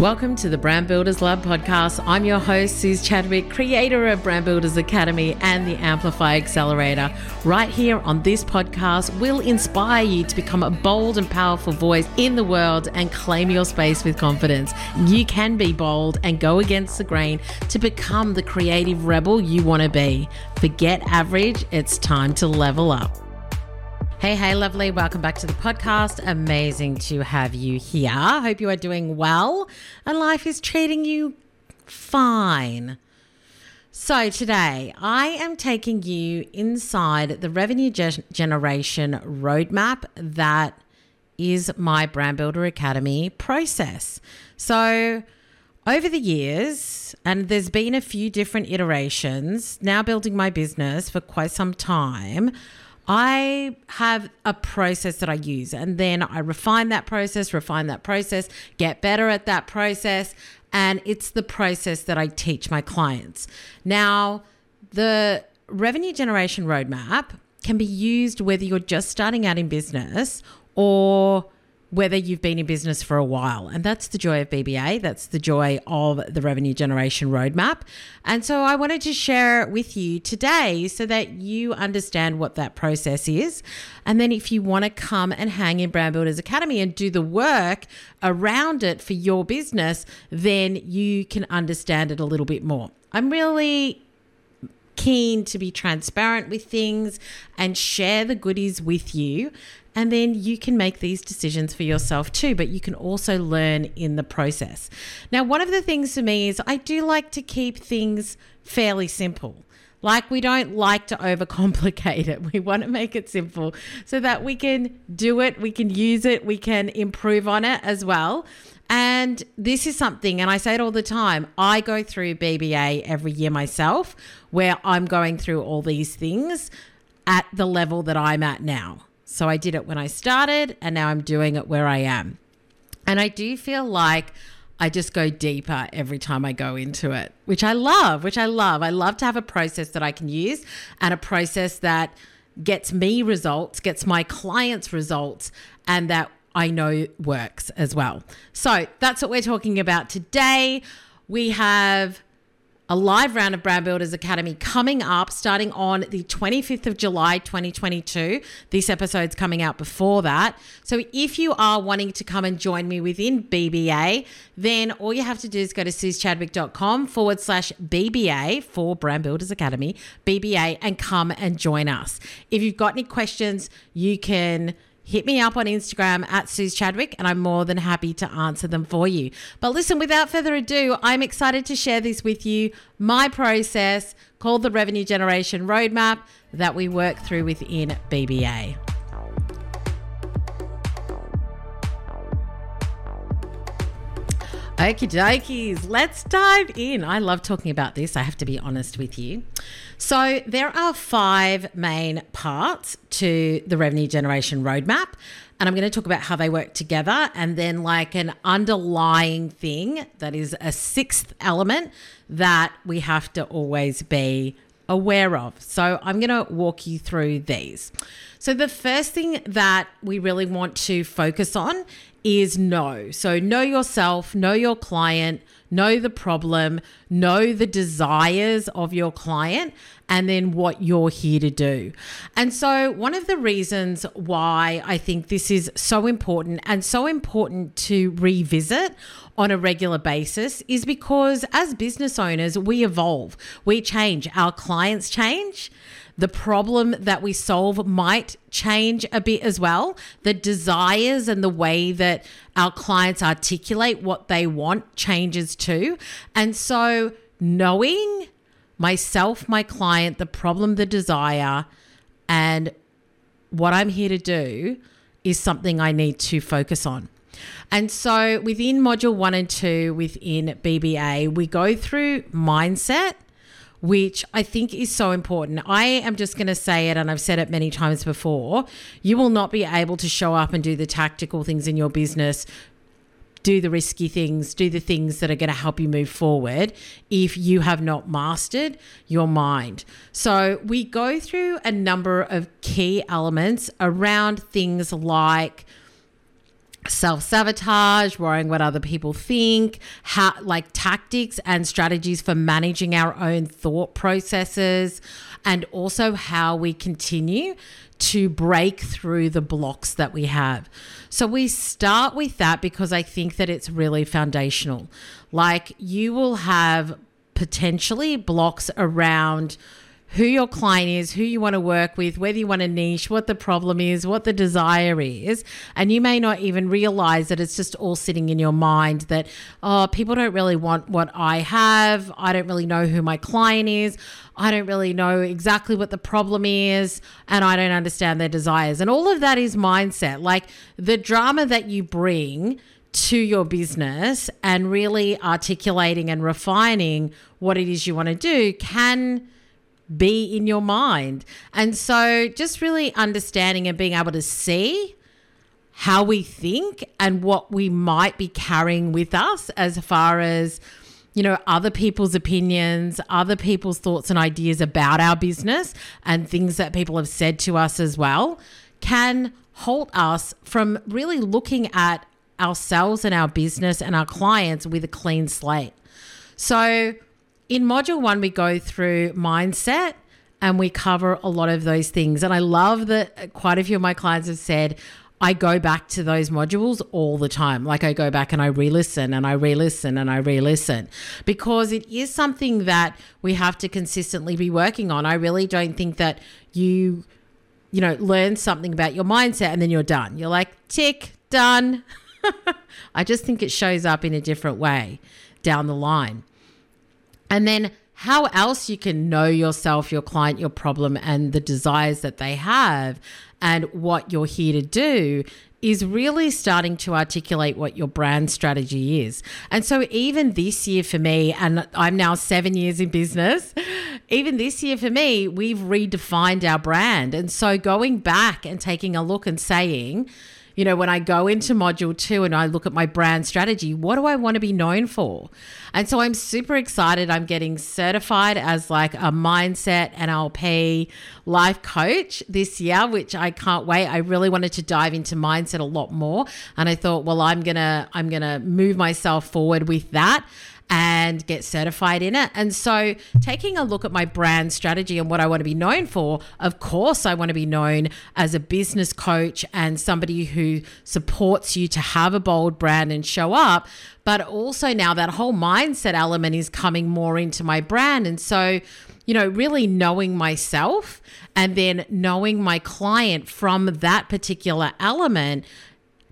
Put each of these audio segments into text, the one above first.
Welcome to the Brand Builders Lab podcast. I'm your host, Suze Chadwick, creator of Brand Builders Academy and the Amplify Accelerator. Right here on this podcast, we'll inspire you to become a bold and powerful voice in the world and claim your space with confidence. You can be bold and go against the grain to become the creative rebel you want to be. Forget average, it's time to level up. Hey, hey, lovely. Welcome back to the podcast. Amazing to have you here. Hope you are doing well and life is treating you fine. So, today I am taking you inside the revenue ge- generation roadmap that is my Brand Builder Academy process. So, over the years, and there's been a few different iterations, now building my business for quite some time. I have a process that I use and then I refine that process, refine that process, get better at that process. And it's the process that I teach my clients. Now, the revenue generation roadmap can be used whether you're just starting out in business or whether you've been in business for a while. And that's the joy of BBA. That's the joy of the revenue generation roadmap. And so I wanted to share it with you today so that you understand what that process is. And then if you want to come and hang in Brand Builders Academy and do the work around it for your business, then you can understand it a little bit more. I'm really keen to be transparent with things and share the goodies with you and then you can make these decisions for yourself too, but you can also learn in the process. Now, one of the things for me is I do like to keep things fairly simple. Like, we don't like to overcomplicate it. We want to make it simple so that we can do it, we can use it, we can improve on it as well. And this is something, and I say it all the time I go through BBA every year myself, where I'm going through all these things at the level that I'm at now. So I did it when I started, and now I'm doing it where I am. And I do feel like I just go deeper every time I go into it, which I love, which I love. I love to have a process that I can use and a process that gets me results, gets my clients results, and that I know works as well. So that's what we're talking about today. We have a live round of Brand Builders Academy coming up starting on the 25th of July 2022. This episode's coming out before that. So if you are wanting to come and join me within BBA, then all you have to do is go to suzechadwick.com forward slash BBA for Brand Builders Academy, BBA, and come and join us. If you've got any questions, you can hit me up on Instagram at Suze Chadwick, and I'm more than happy to answer them for you. But listen, without further ado, I'm excited to share this with you my process called the Revenue Generation Roadmap that we work through within BBA. Okie dokies, let's dive in. I love talking about this, I have to be honest with you. So, there are five main parts to the revenue generation roadmap, and I'm going to talk about how they work together and then, like, an underlying thing that is a sixth element that we have to always be aware of. So, I'm going to walk you through these. So, the first thing that we really want to focus on is know. So, know yourself, know your client, know the problem, know the desires of your client, and then what you're here to do. And so, one of the reasons why I think this is so important and so important to revisit on a regular basis is because as business owners, we evolve, we change, our clients change the problem that we solve might change a bit as well. The desires and the way that our clients articulate what they want changes too. And so, knowing myself, my client, the problem, the desire, and what I'm here to do is something I need to focus on. And so within module one and two within BBA, we go through mindset which I think is so important. I am just going to say it, and I've said it many times before. You will not be able to show up and do the tactical things in your business, do the risky things, do the things that are going to help you move forward if you have not mastered your mind. So, we go through a number of key elements around things like self sabotage, worrying what other people think, how, like tactics and strategies for managing our own thought processes, and also how we continue to break through the blocks that we have. So we start with that because I think that it's really foundational. Like you will have potentially blocks around who your client is, who you want to work with, whether you want a niche, what the problem is, what the desire is. And you may not even realize that it's just all sitting in your mind that, oh, people don't really want what I have. I don't really know who my client is. I don't really know exactly what the problem is. And I don't understand their desires. And all of that is mindset. Like the drama that you bring to your business and really articulating and refining what it is you want to do can be in your mind. And so just really understanding and being able to see how we think and what we might be carrying with us as far as you know other people's opinions other people's thoughts and ideas about our business and things that people have said to us as well can halt us from really looking at ourselves and our business and our clients with a clean slate so in module one, we go through mindset and we cover a lot of those things. And I love that quite a few of my clients have said, I go back to those modules all the time. Like I go back and I re listen and I re listen and I re listen because it is something that we have to consistently be working on. I really don't think that you, you know, learn something about your mindset and then you're done. You're like, tick, done. I just think it shows up in a different way down the line. And then how else you can know yourself, your client, your problem, and the desires that they have and what you're here to do is really starting to articulate what your brand strategy is. And so, even this year for me, and I'm now seven years in business, even this year for me, we've redefined our brand. And so, going back and taking a look and saying, you know, when I go into module two and I look at my brand strategy, what do I want to be known for? And so I'm super excited. I'm getting certified as like a mindset NLP life coach this year, which I can't wait. I really wanted to dive into mindset a lot more. And I thought, well, I'm to, I'm to move myself forward with that and get certified in it. And so, taking a look at my brand strategy and what I want to be known for, of course, I want to be known as a business coach and somebody who supports you to have a bold brand and show up. But also, now that whole mindset element is coming more into my brand. And so, you know, really knowing myself and then knowing my client from that particular element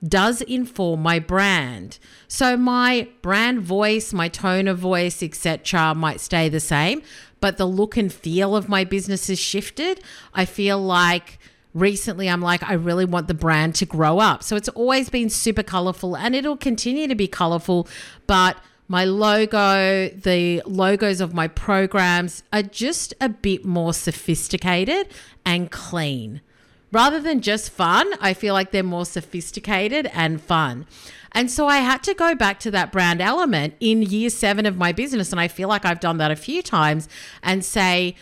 does inform my brand. So my brand voice, my tone of voice, etc. might stay the same, but the look and feel of my business has shifted. I feel like recently I'm like I really want the brand to grow up. So it's always been super colorful and it'll continue to be colorful, but my logo, the logos of my programs are just a bit more sophisticated and clean. Rather than just fun, I feel like they're more sophisticated and fun. And so I had to go back to that brand element in year seven of my business. And I feel like I've done that a few times and say,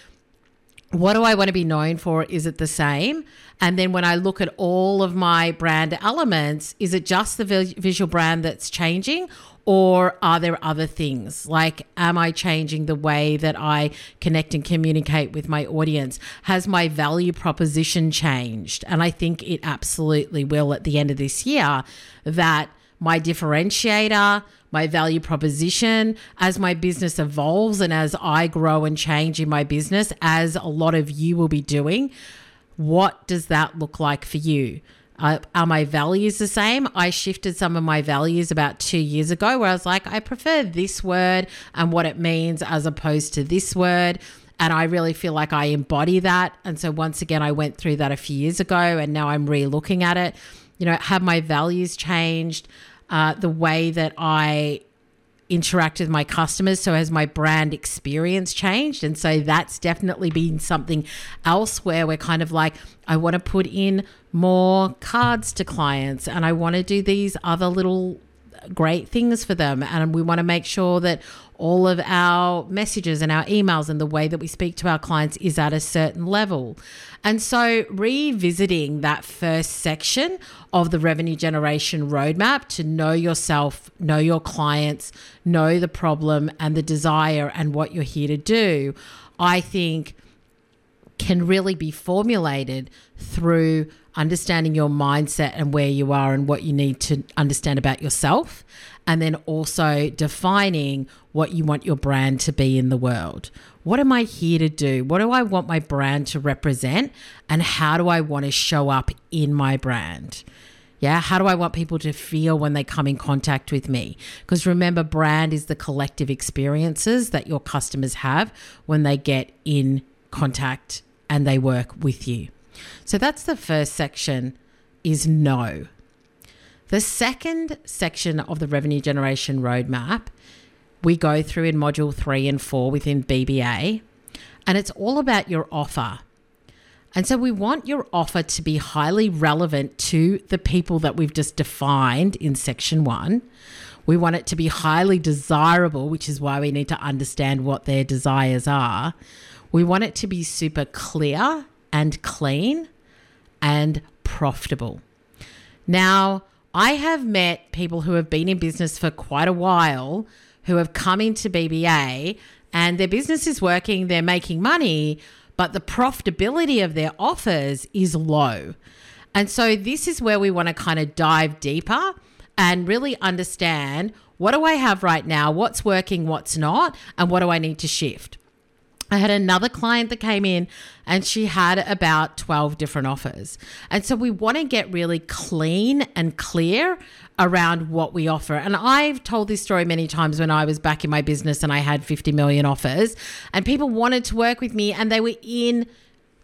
what do I want to be known for? Is it the same? And then when I look at all of my brand elements, is it just the visual brand that's changing? Or are there other things? Like, am I changing the way that I connect and communicate with my audience? Has my value proposition changed? And I think it absolutely will at the end of this year that my differentiator, my value proposition, as my business evolves and as I grow and change in my business, as a lot of you will be doing, what does that look like for you? Are my values the same? I shifted some of my values about two years ago where I was like, I prefer this word and what it means as opposed to this word. And I really feel like I embody that. And so, once again, I went through that a few years ago and now I'm re looking at it. You know, have my values changed? Uh, the way that I interact with my customers. So has my brand experience changed? And so that's definitely been something else where we're kind of like, I want to put in more cards to clients and I want to do these other little great things for them. And we want to make sure that all of our messages and our emails and the way that we speak to our clients is at a certain level. And so, revisiting that first section of the revenue generation roadmap to know yourself, know your clients, know the problem and the desire and what you're here to do, I think can really be formulated through understanding your mindset and where you are and what you need to understand about yourself. And then also defining what you want your brand to be in the world. What am I here to do? What do I want my brand to represent? And how do I want to show up in my brand? Yeah, how do I want people to feel when they come in contact with me? Because remember, brand is the collective experiences that your customers have when they get in contact and they work with you. So that's the first section is no. The second section of the revenue generation roadmap we go through in module 3 and 4 within BBA and it's all about your offer. And so we want your offer to be highly relevant to the people that we've just defined in section 1. We want it to be highly desirable, which is why we need to understand what their desires are. We want it to be super clear and clean and profitable. Now, I have met people who have been in business for quite a while who have come into BBA and their business is working, they're making money, but the profitability of their offers is low. And so, this is where we want to kind of dive deeper and really understand what do I have right now, what's working, what's not, and what do I need to shift. I had another client that came in and she had about 12 different offers. And so we want to get really clean and clear around what we offer. And I've told this story many times when I was back in my business and I had 50 million offers and people wanted to work with me and they were in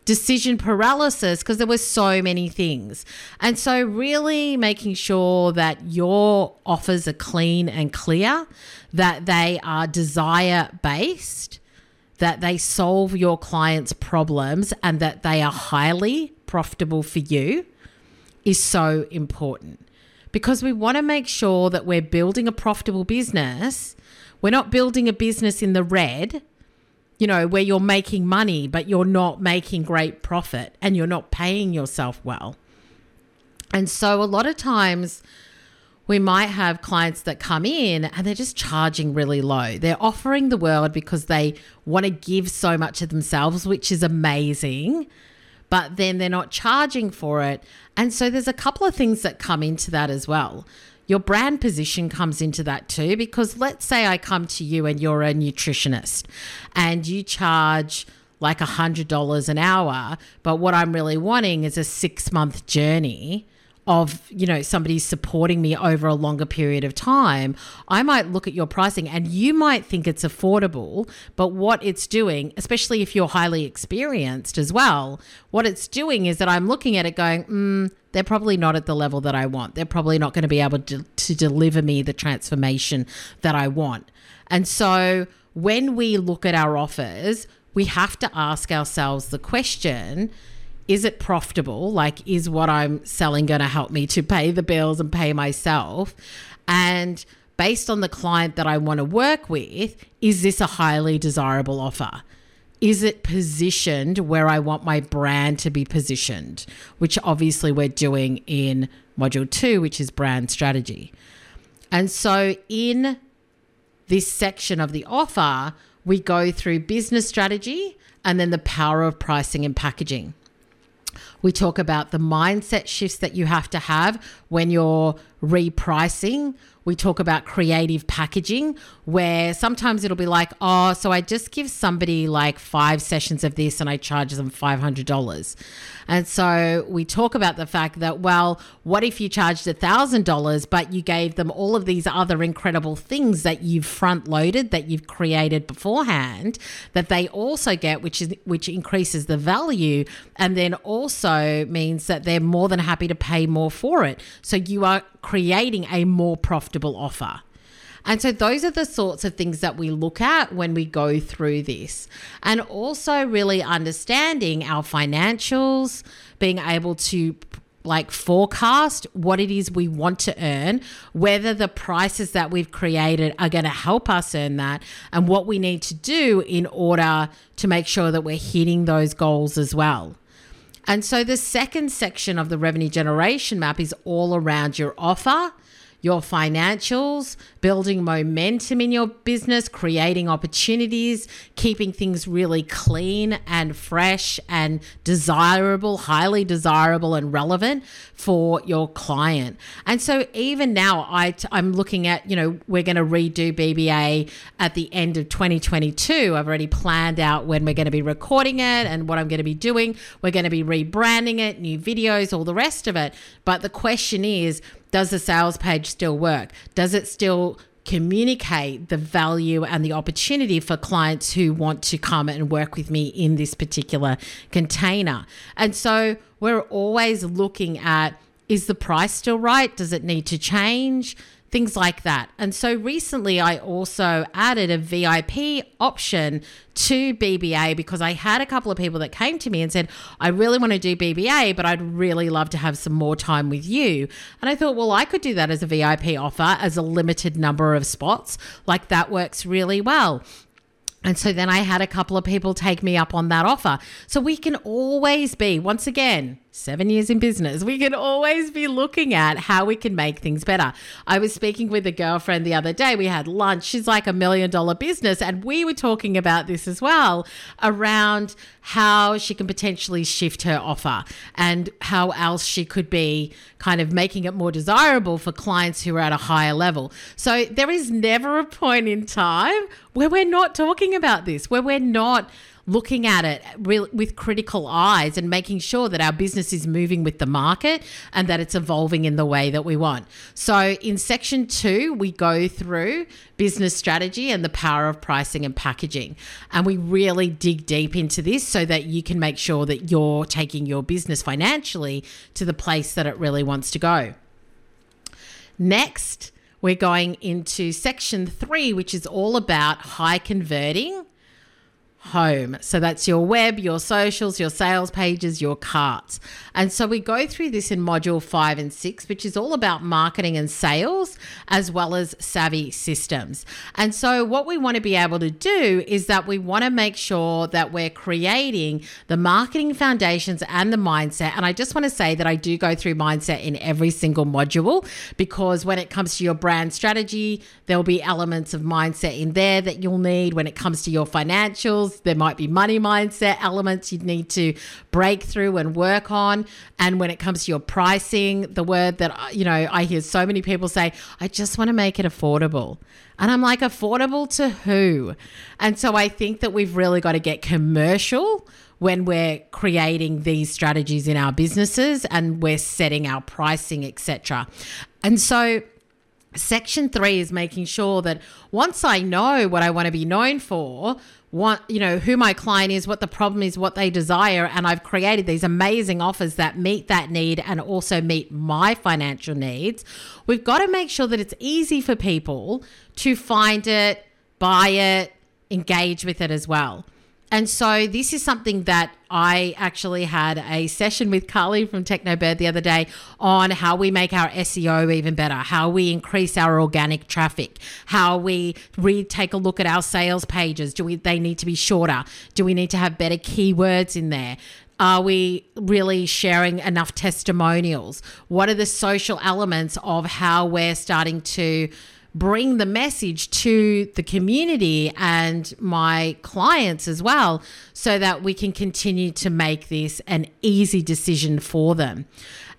decision paralysis because there were so many things. And so really making sure that your offers are clean and clear, that they are desire based that they solve your clients' problems and that they are highly profitable for you is so important because we want to make sure that we're building a profitable business. We're not building a business in the red, you know, where you're making money, but you're not making great profit and you're not paying yourself well. And so a lot of times, we might have clients that come in and they're just charging really low. They're offering the world because they want to give so much of themselves, which is amazing, but then they're not charging for it. And so there's a couple of things that come into that as well. Your brand position comes into that too, because let's say I come to you and you're a nutritionist and you charge like a $100 an hour, but what I'm really wanting is a six month journey of you know somebody supporting me over a longer period of time i might look at your pricing and you might think it's affordable but what it's doing especially if you're highly experienced as well what it's doing is that i'm looking at it going mm, they're probably not at the level that i want. They're probably not going to be able to, to deliver me the transformation that i want. And so when we look at our offers we have to ask ourselves the question is it profitable? Like, is what I'm selling going to help me to pay the bills and pay myself? And based on the client that I want to work with, is this a highly desirable offer? Is it positioned where I want my brand to be positioned? Which obviously we're doing in module two, which is brand strategy. And so in this section of the offer, we go through business strategy and then the power of pricing and packaging. We talk about the mindset shifts that you have to have when you're repricing. We talk about creative packaging, where sometimes it'll be like, oh, so I just give somebody like five sessions of this and I charge them $500. And so we talk about the fact that, well, what if you charged $1,000, but you gave them all of these other incredible things that you've front loaded, that you've created beforehand, that they also get, which is which increases the value, and then also means that they're more than happy to pay more for it. So you are creating a more offer. And so those are the sorts of things that we look at when we go through this. And also really understanding our financials, being able to like forecast what it is we want to earn, whether the prices that we've created are going to help us earn that, and what we need to do in order to make sure that we're hitting those goals as well. And so the second section of the revenue generation map is all around your offer your financials, building momentum in your business, creating opportunities, keeping things really clean and fresh and desirable, highly desirable and relevant for your client. And so even now I t- I'm looking at, you know, we're going to redo BBA at the end of 2022. I've already planned out when we're going to be recording it and what I'm going to be doing. We're going to be rebranding it, new videos, all the rest of it. But the question is, does the sales page still work? Does it still communicate the value and the opportunity for clients who want to come and work with me in this particular container? And so we're always looking at is the price still right? Does it need to change? Things like that. And so recently I also added a VIP option to BBA because I had a couple of people that came to me and said, I really want to do BBA, but I'd really love to have some more time with you. And I thought, well, I could do that as a VIP offer as a limited number of spots. Like that works really well. And so then I had a couple of people take me up on that offer. So we can always be, once again, seven years in business, we can always be looking at how we can make things better. I was speaking with a girlfriend the other day. We had lunch. She's like a million dollar business. And we were talking about this as well around how she can potentially shift her offer and how else she could be kind of making it more desirable for clients who are at a higher level. So there is never a point in time where we're not talking about this, where we're not looking at it with critical eyes and making sure that our business is moving with the market and that it's evolving in the way that we want. So, in section two, we go through business strategy and the power of pricing and packaging. And we really dig deep into this so that you can make sure that you're taking your business financially to the place that it really wants to go. Next, we're going into section three, which is all about high converting home. So that's your web, your socials, your sales pages, your carts. And so we go through this in module five and six, which is all about marketing and sales as well as savvy systems. And so what we want to be able to do is that we want to make sure that we're creating the marketing foundations and the mindset. And I just want to say that I do go through mindset in every single module because when it comes to your brand strategy, there'll be elements of mindset in there that you'll need when it comes to your financials there might be money mindset elements you'd need to break through and work on. And when it comes to your pricing, the word that, uh, you know, I hear so many people say, I just want to make it affordable. And I'm like, affordable to who? And so I think that we've really got to get commercial when we're creating these strategies in our businesses and we're setting our pricing, etc. And so section 3 is making sure that once I know what I want to be known for, what you know who my client is what the problem is what they desire and i've created these amazing offers that meet that need and also meet my financial needs we've got to make sure that it's easy for people to find it buy it engage with it as well and so this is something that I actually had a session with Carly from Technobird the other day on how we make our SEO even better, how we increase our organic traffic, how we take a look at our sales pages. Do we they need to be shorter? Do we need to have better keywords in there? Are we really sharing enough testimonials? What are the social elements of how we're starting to bring the message to the community and my clients as well so that we can continue to make this an easy decision for them.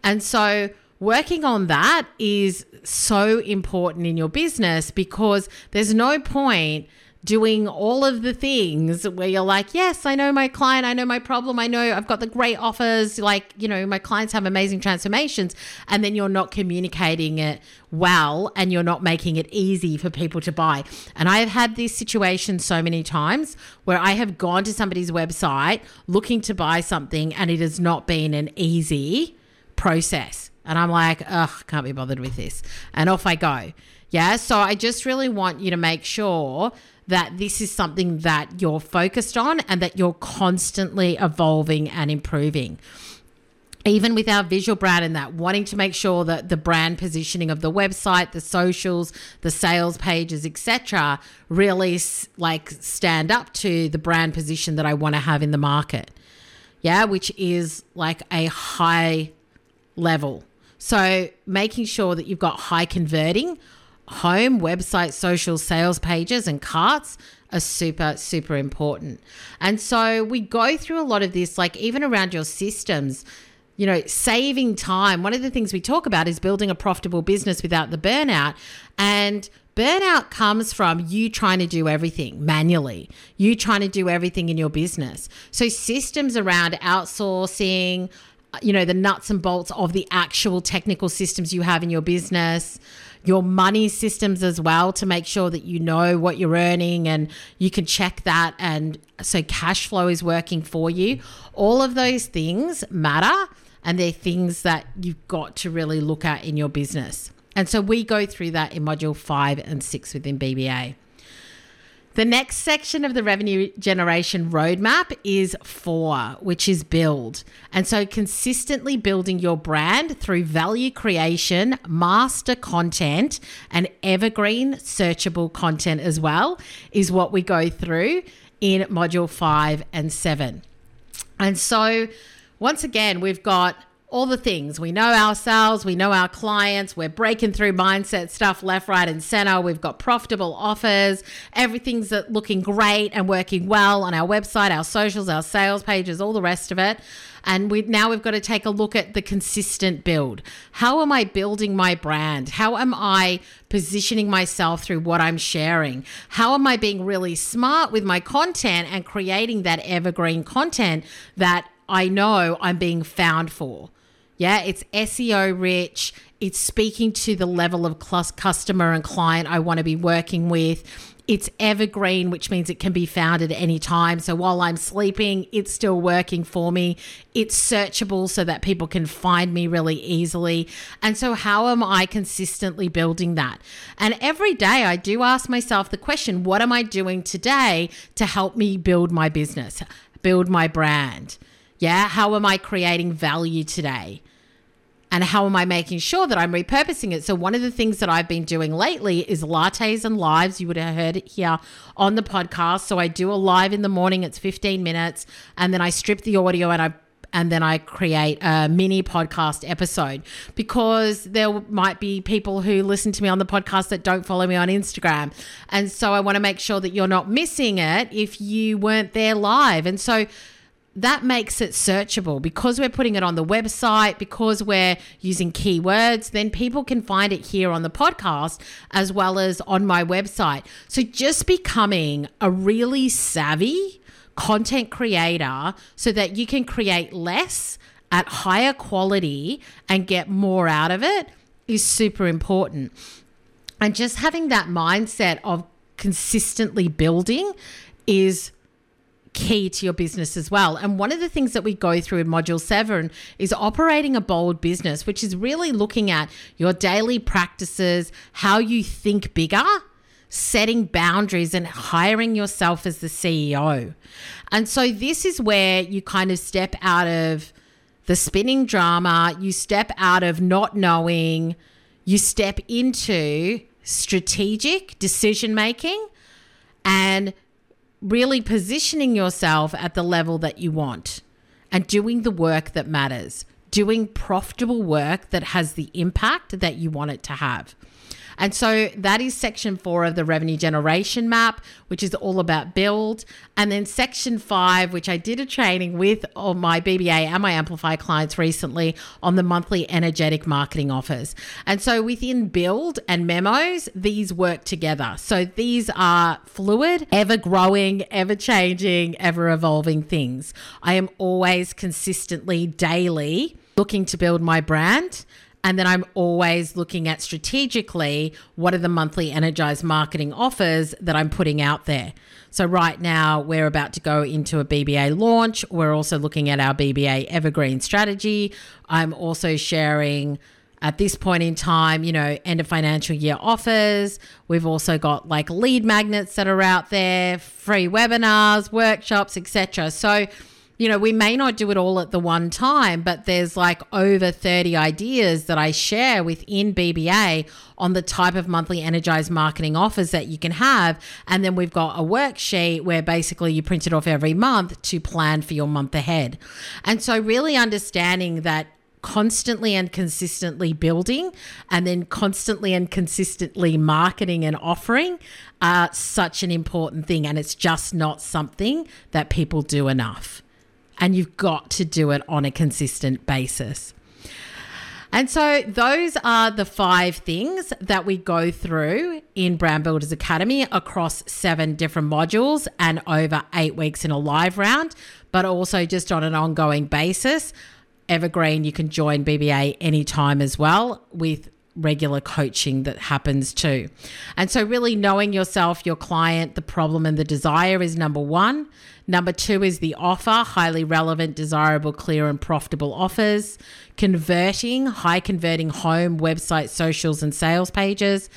And so, working on that is so important in your business because there's no point doing all of the things where you're like, yes, I know my client, I know my problem, I know I've got the great offers, like, you know, my clients have amazing transformations, and then you're not communicating it well and you're not making it easy for people to buy. And I've had this situation so many times where I have gone to somebody's website looking to buy something and it has not been an easy process. And I'm like, ugh, can't be bothered with this. And off I go. Yeah. So I just really want you to make sure that this is something that you're focused on and that you're constantly evolving and improving. even with our visual brand and that wanting to make sure that the brand positioning of the website the socials the sales pages etc really like stand up to the brand position that i want to have in the market yeah which is like a high level so making sure that you've got high converting home website social sales pages and carts are super super important and so we go through a lot of this like even around your systems you know, saving time. One of the things we talk about is building a profitable business without the burnout. And burnout comes from you trying to do everything manually, you trying to do everything in your business. So, systems around outsourcing, uh, you know, the nuts and bolts of the actual technical systems you have in your business, your money systems as well to make sure that you know what you're earning and you can check that. And so cash flow is working for you. All of those things matter and they're things that you've got to really look at in your business. And so we go through that in module five and six within BBA. The next section of the revenue generation roadmap is four, which is build. And so consistently building your brand through value creation, master content, and evergreen searchable content as well is what we go through in module five and seven. And so once again, we've got all the things. We know ourselves, we know our clients, we're breaking through mindset stuff left, right, and center. We've got profitable offers, everything's looking great and working well on our website, our socials, our sales pages, all the rest of it. And we now we've got to take a look at the consistent build. How am I building my brand? How am I positioning myself through what I'm sharing? How am I being really smart with my content and creating that evergreen content that I know I'm being found for. Yeah, it's SEO rich. It's speaking to the level of customer and client I want to be working with. It's evergreen, which means it can be found at any time. So while I'm sleeping, it's still working for me. It's searchable so that people can find me really easily. And so, how am I consistently building that? And every day I do ask myself the question what am I doing today to help me build my business, build my brand? Yeah. How am I creating value today? And how am I making sure that I'm repurposing it? So, one of the things that I've been doing lately is lattes and lives. You would have heard it here on the podcast. So, I do a live in the morning, it's 15 minutes, and then I strip the audio and I and then I create a mini podcast episode because there might be people who listen to me on the podcast that don't follow me on Instagram. And so I want to make sure that you're not missing it if you weren't there live. And so that makes it searchable because we're putting it on the website, because we're using keywords, then people can find it here on the podcast as well as on my website. So just becoming a really savvy content creator so that you can create less at higher quality and get more out of it is super important. And just having that mindset of consistently building is key to your business as well. And one of the things that we go through in Module 7 is operating a bold business, which is really looking at your daily practices, how you think bigger, setting boundaries, and hiring yourself as the CEO. And so this is where you kind of step out of the spinning drama, you step out of not knowing, you step into strategic decision making and really positioning yourself at the level that you want and doing the work that matters, doing profitable work that has the impact that you want it to have. And so that is section four of the revenue generation map, which is all about build. And then section five, which I did a training with all my BBA and my Amplify clients recently on the monthly energetic marketing offers. And so within build and memos, these work together. So these are fluid, ever growing, ever changing, ever evolving things. I am always consistently daily looking to build my brand and then I'm always looking at strategically what are the monthly energized marketing offers that I'm putting out there. So, right now, we're about to go into a BBA launch. We're also looking at our BBA evergreen strategy. I'm also sharing at this point in time, you know, end of financial year offers. We've also got like lead magnets that are out there, free webinars, workshops, etc. So, you know, we may not do it all at the one time, but there's like over 30 ideas that I share within BBA on the type of monthly energized marketing offers that you can have. And then we've got a worksheet where basically you print it off every month to plan for your month ahead. And so, really understanding that constantly and consistently building and then constantly and consistently marketing and offering are such an important thing. And it's just not something that people do enough and you've got to do it on a consistent basis. And so, those are the five things that we go through in Brand Builders Academy across seven different modules and over eight weeks in a live round, but also just on an ongoing basis. Evergreen, you can join BBA anytime as well with regular coaching that happens too. And so, really knowing yourself, your client, the problem, and the desire is number one. Number two is the offer, highly relevant, desirable, clear, and profitable offers. Converting, high converting home, website, socials, and sales pages.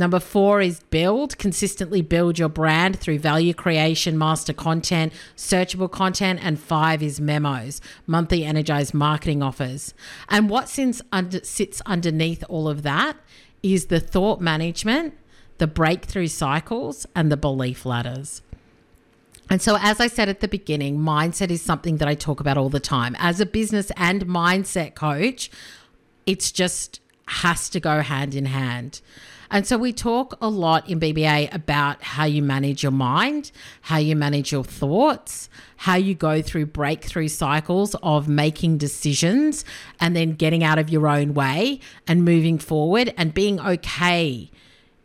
Number four is build, consistently build your brand through value creation, master content, searchable content. And five is memos, monthly energized marketing offers. And what sits, under, sits underneath all of that is the thought management, the breakthrough cycles, and the belief ladders. And so, as I said at the beginning, mindset is something that I talk about all the time. As a business and mindset coach, it's just has to go hand in hand. And so, we talk a lot in BBA about how you manage your mind, how you manage your thoughts, how you go through breakthrough cycles of making decisions and then getting out of your own way and moving forward and being okay.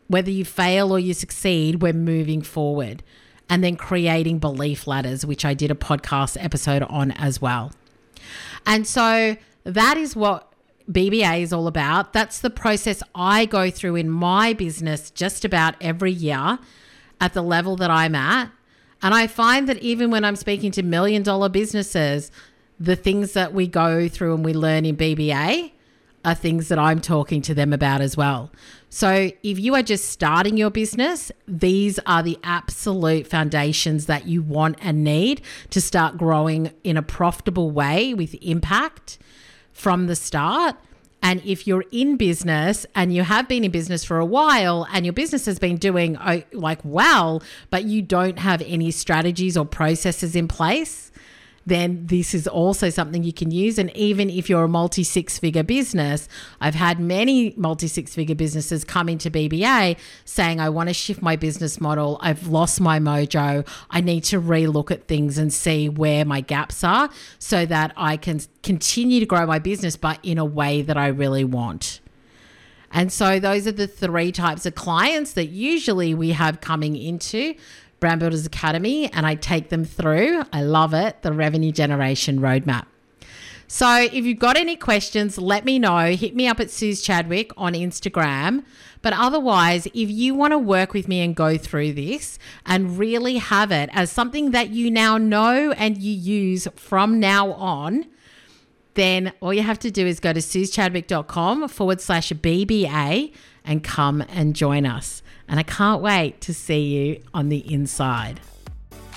Whether you fail or you succeed, we're moving forward and then creating belief ladders, which I did a podcast episode on as well. And so that is what BBA is all about. That's the process I go through in my business just about every year at the level that I'm at. And I find that even when I'm speaking to million dollar businesses, the things that we go through and we learn in BBA are things that I'm talking to them about as well. So, if you are just starting your business, these are the absolute foundations that you want and need to start growing in a profitable way with impact from the start. And if you're in business and you have been in business for a while and your business has been doing uh, like well, but you don't have any strategies or processes in place, then this is also something you can use. And even if you're a multi six figure business, I've had many multi six figure businesses come into BBA saying, I want to shift my business model. I've lost my mojo. I need to relook at things and see where my gaps are so that I can continue to grow my business, but in a way that I really want. And so those are the three types of clients that usually we have coming into Brand Builders Academy and I take them through, I love it, the revenue generation roadmap. So if you've got any questions, let me know. Hit me up at Suze Chadwick on Instagram. But otherwise, if you want to work with me and go through this and really have it as something that you now know and you use from now on, then all you have to do is go to suzechadwick.com forward slash BBA and come and join us. And I can't wait to see you on the inside.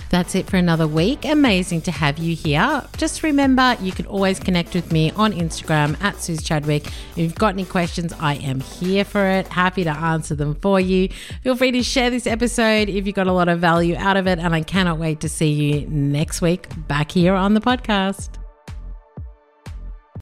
That's it for another week. Amazing to have you here. Just remember, you can always connect with me on Instagram at Suze Chadwick. If you've got any questions, I am here for it. Happy to answer them for you. Feel free to share this episode if you got a lot of value out of it. And I cannot wait to see you next week back here on the podcast.